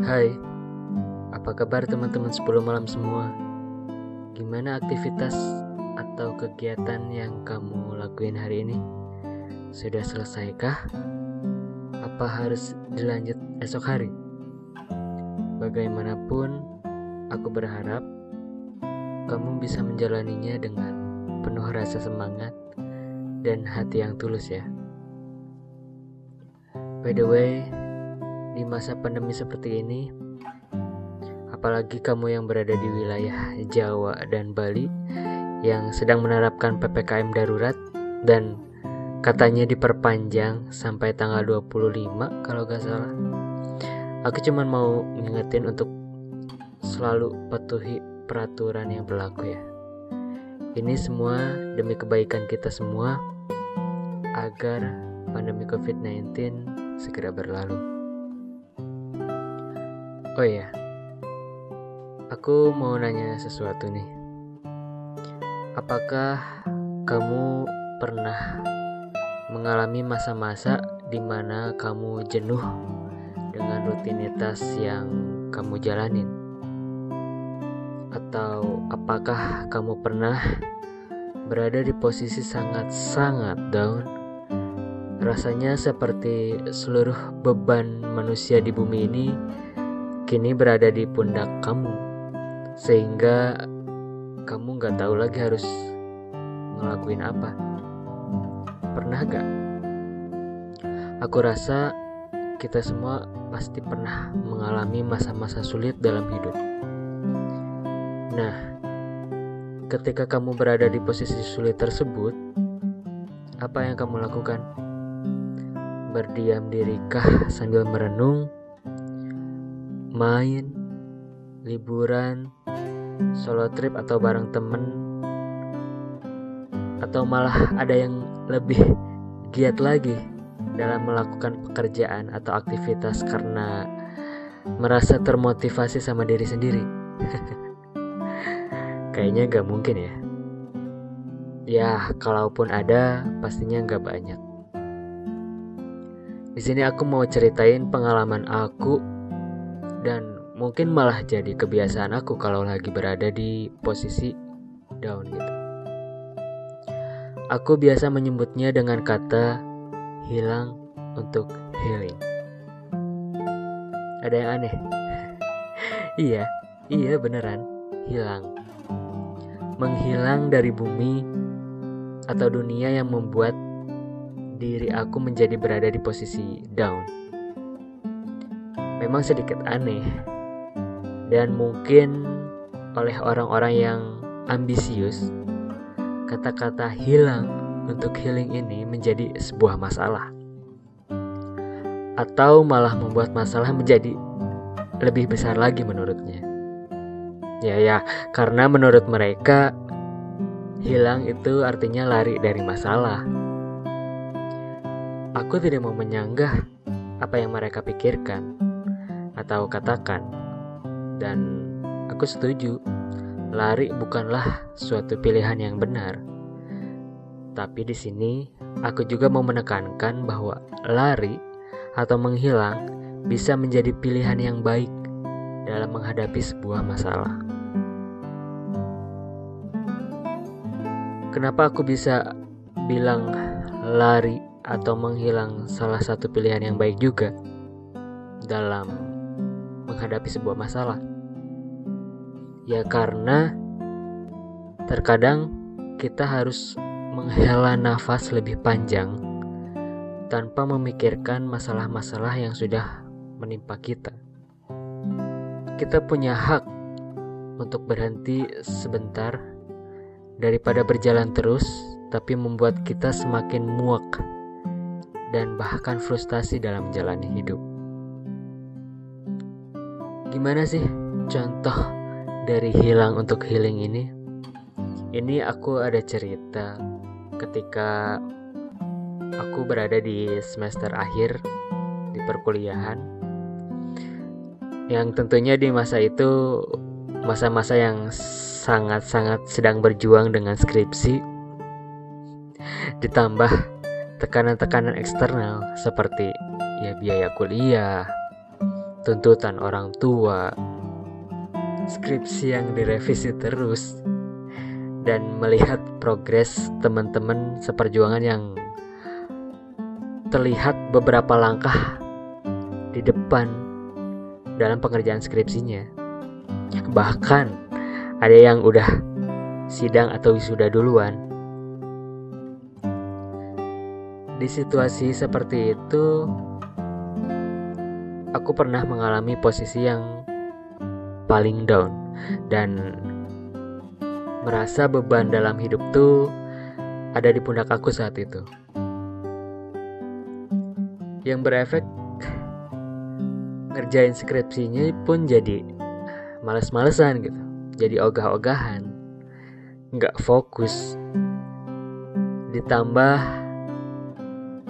Hai, apa kabar teman-teman 10 malam semua? Gimana aktivitas atau kegiatan yang kamu lakuin hari ini? Sudah selesaikah? Apa harus dilanjut esok hari? Bagaimanapun, aku berharap kamu bisa menjalaninya dengan penuh rasa semangat dan hati yang tulus ya. By the way, di masa pandemi seperti ini, apalagi kamu yang berada di wilayah Jawa dan Bali yang sedang menerapkan PPKM darurat dan katanya diperpanjang sampai tanggal 25 kalau gak salah. Aku cuman mau ngingetin untuk selalu patuhi peraturan yang berlaku ya. Ini semua demi kebaikan kita semua agar pandemi COVID-19 segera berlalu. Oh iya, aku mau nanya sesuatu nih. Apakah kamu pernah mengalami masa-masa di mana kamu jenuh dengan rutinitas yang kamu jalanin? Atau apakah kamu pernah berada di posisi sangat-sangat down? Rasanya seperti seluruh beban manusia di bumi ini kini berada di pundak kamu, sehingga kamu gak tahu lagi harus ngelakuin apa. Pernah gak? Aku rasa kita semua pasti pernah mengalami masa-masa sulit dalam hidup. Nah, ketika kamu berada di posisi sulit tersebut, apa yang kamu lakukan? Berdiam dirikah sambil merenung? Main, liburan, solo trip atau bareng temen? Atau malah ada yang lebih giat lagi dalam melakukan pekerjaan atau aktivitas karena merasa termotivasi sama diri sendiri? Kayaknya gak mungkin ya. Ya, kalaupun ada, pastinya gak banyak. Di sini aku mau ceritain pengalaman aku dan mungkin malah jadi kebiasaan aku kalau lagi berada di posisi down gitu. Aku biasa menyebutnya dengan kata hilang untuk healing. Ada yang aneh? iya, iya beneran, hilang. Menghilang dari bumi atau dunia yang membuat diri aku menjadi berada di posisi down. Memang sedikit aneh, dan mungkin oleh orang-orang yang ambisius, kata-kata hilang untuk healing ini menjadi sebuah masalah, atau malah membuat masalah menjadi lebih besar lagi menurutnya. Ya, ya, karena menurut mereka hilang itu artinya lari dari masalah. Aku tidak mau menyanggah apa yang mereka pikirkan atau katakan, dan aku setuju. Lari bukanlah suatu pilihan yang benar, tapi di sini aku juga mau menekankan bahwa lari atau menghilang bisa menjadi pilihan yang baik dalam menghadapi sebuah masalah. Kenapa aku bisa bilang lari atau menghilang salah satu pilihan yang baik juga dalam menghadapi sebuah masalah. Ya karena terkadang kita harus menghela nafas lebih panjang tanpa memikirkan masalah-masalah yang sudah menimpa kita. Kita punya hak untuk berhenti sebentar daripada berjalan terus tapi membuat kita semakin muak dan bahkan frustasi dalam menjalani hidup. Gimana sih contoh dari hilang untuk healing ini? Ini aku ada cerita ketika aku berada di semester akhir di perkuliahan yang tentunya di masa itu masa-masa yang sangat-sangat sedang berjuang dengan skripsi ditambah tekanan-tekanan eksternal seperti ya biaya kuliah, tuntutan orang tua, skripsi yang direvisi terus, dan melihat progres teman-teman seperjuangan yang terlihat beberapa langkah di depan dalam pengerjaan skripsinya. Bahkan ada yang udah sidang atau wisuda duluan. Di situasi seperti itu, aku pernah mengalami posisi yang paling down dan merasa beban dalam hidup tuh ada di pundak aku saat itu. Yang berefek ngerjain skripsinya pun jadi males-malesan gitu. Jadi ogah-ogahan. Nggak fokus. Ditambah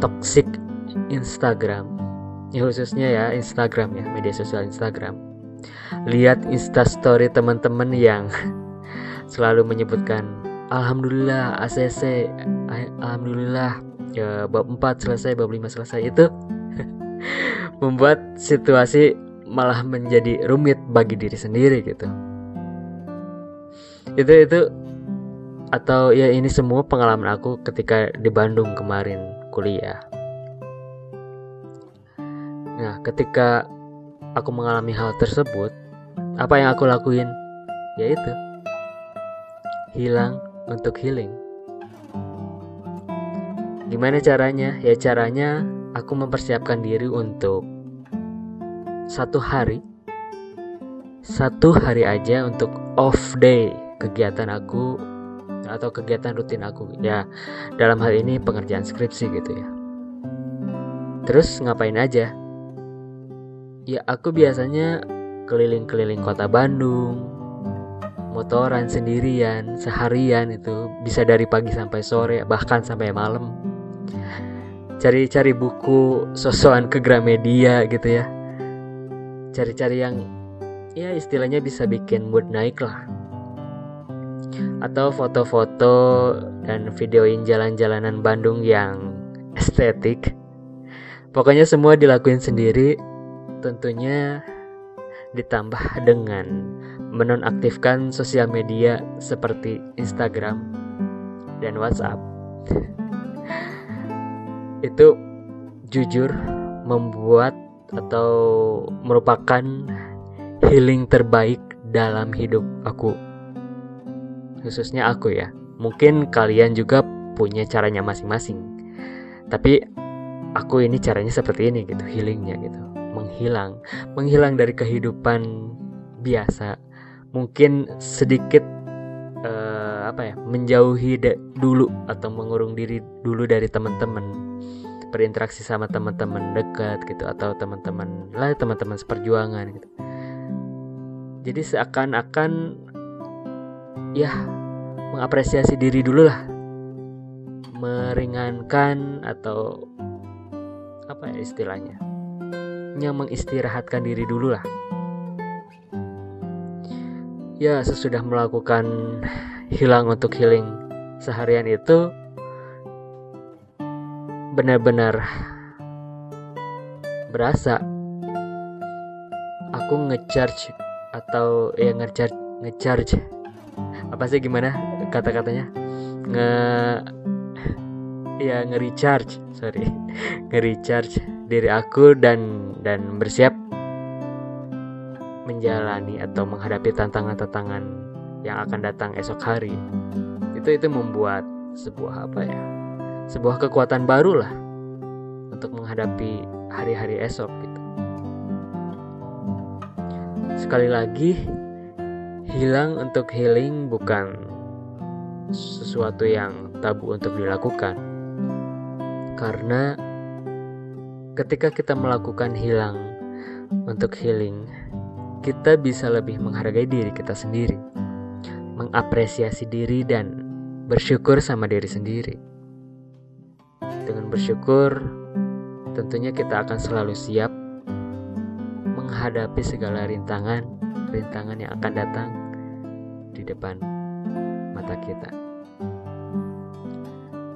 toxic Instagram. Ya khususnya ya Instagram ya, media sosial Instagram. Lihat instastory teman-teman yang selalu menyebutkan Alhamdulillah ACC Alhamdulillah ya bab 4 selesai bab 5 selesai. Itu membuat situasi malah menjadi rumit bagi diri sendiri gitu. Itu itu atau ya ini semua pengalaman aku ketika di Bandung kemarin kuliah nah ketika aku mengalami hal tersebut apa yang aku lakuin yaitu hilang untuk healing. Gimana caranya? Ya caranya aku mempersiapkan diri untuk satu hari satu hari aja untuk off day kegiatan aku atau kegiatan rutin aku ya dalam hal ini pengerjaan skripsi gitu ya terus ngapain aja ya aku biasanya keliling-keliling kota Bandung. Motoran sendirian seharian itu bisa dari pagi sampai sore bahkan sampai malam. Cari-cari buku sosokan ke Gramedia gitu ya. Cari-cari yang ya istilahnya bisa bikin mood naik lah. Atau foto-foto dan videoin jalan-jalanan Bandung yang estetik. Pokoknya semua dilakuin sendiri tentunya ditambah dengan menonaktifkan sosial media seperti Instagram dan WhatsApp. Itu jujur membuat atau merupakan healing terbaik dalam hidup aku. Khususnya aku ya. Mungkin kalian juga punya caranya masing-masing. Tapi aku ini caranya seperti ini gitu, healingnya gitu menghilang, menghilang dari kehidupan biasa. Mungkin sedikit uh, apa ya, menjauhi dulu atau mengurung diri dulu dari teman-teman, berinteraksi sama teman-teman dekat gitu atau teman-teman lah teman-teman seperjuangan gitu. Jadi seakan-akan ya mengapresiasi diri dulu lah meringankan atau apa ya istilahnya saatnya mengistirahatkan diri dulu lah. Ya, sesudah melakukan hilang untuk healing seharian itu benar-benar berasa aku ngecharge atau ya ngecharge ngecharge. Apa sih gimana kata-katanya? Nge ya nge-recharge sorry. Nge-recharge diri aku dan dan bersiap menjalani atau menghadapi tantangan-tantangan yang akan datang esok hari. Itu itu membuat sebuah apa ya? Sebuah kekuatan baru lah untuk menghadapi hari-hari esok gitu. Sekali lagi hilang untuk healing bukan sesuatu yang tabu untuk dilakukan. Karena ketika kita melakukan hilang untuk healing, kita bisa lebih menghargai diri kita sendiri, mengapresiasi diri, dan bersyukur sama diri sendiri. Dengan bersyukur, tentunya kita akan selalu siap menghadapi segala rintangan, rintangan yang akan datang di depan mata kita.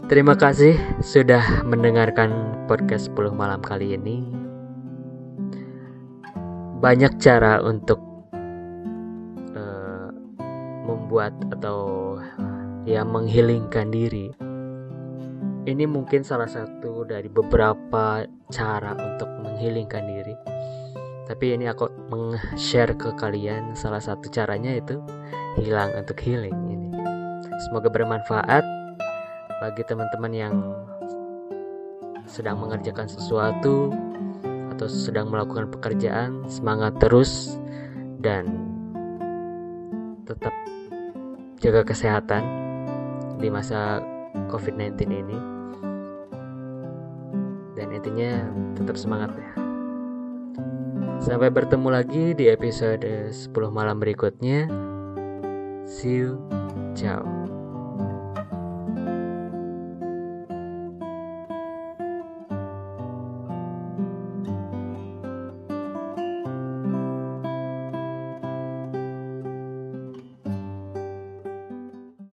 Terima kasih sudah mendengarkan podcast 10 malam kali ini. banyak cara untuk uh, membuat atau ya menghilingkan diri. Ini mungkin salah satu dari beberapa cara untuk menghilingkan diri. Tapi ini aku meng-share ke kalian salah satu caranya itu hilang untuk healing ini. Semoga bermanfaat bagi teman-teman yang sedang mengerjakan sesuatu atau sedang melakukan pekerjaan, semangat terus dan tetap jaga kesehatan di masa COVID-19 ini. Dan intinya tetap semangat ya. Sampai bertemu lagi di episode 10 malam berikutnya. See you. Ciao.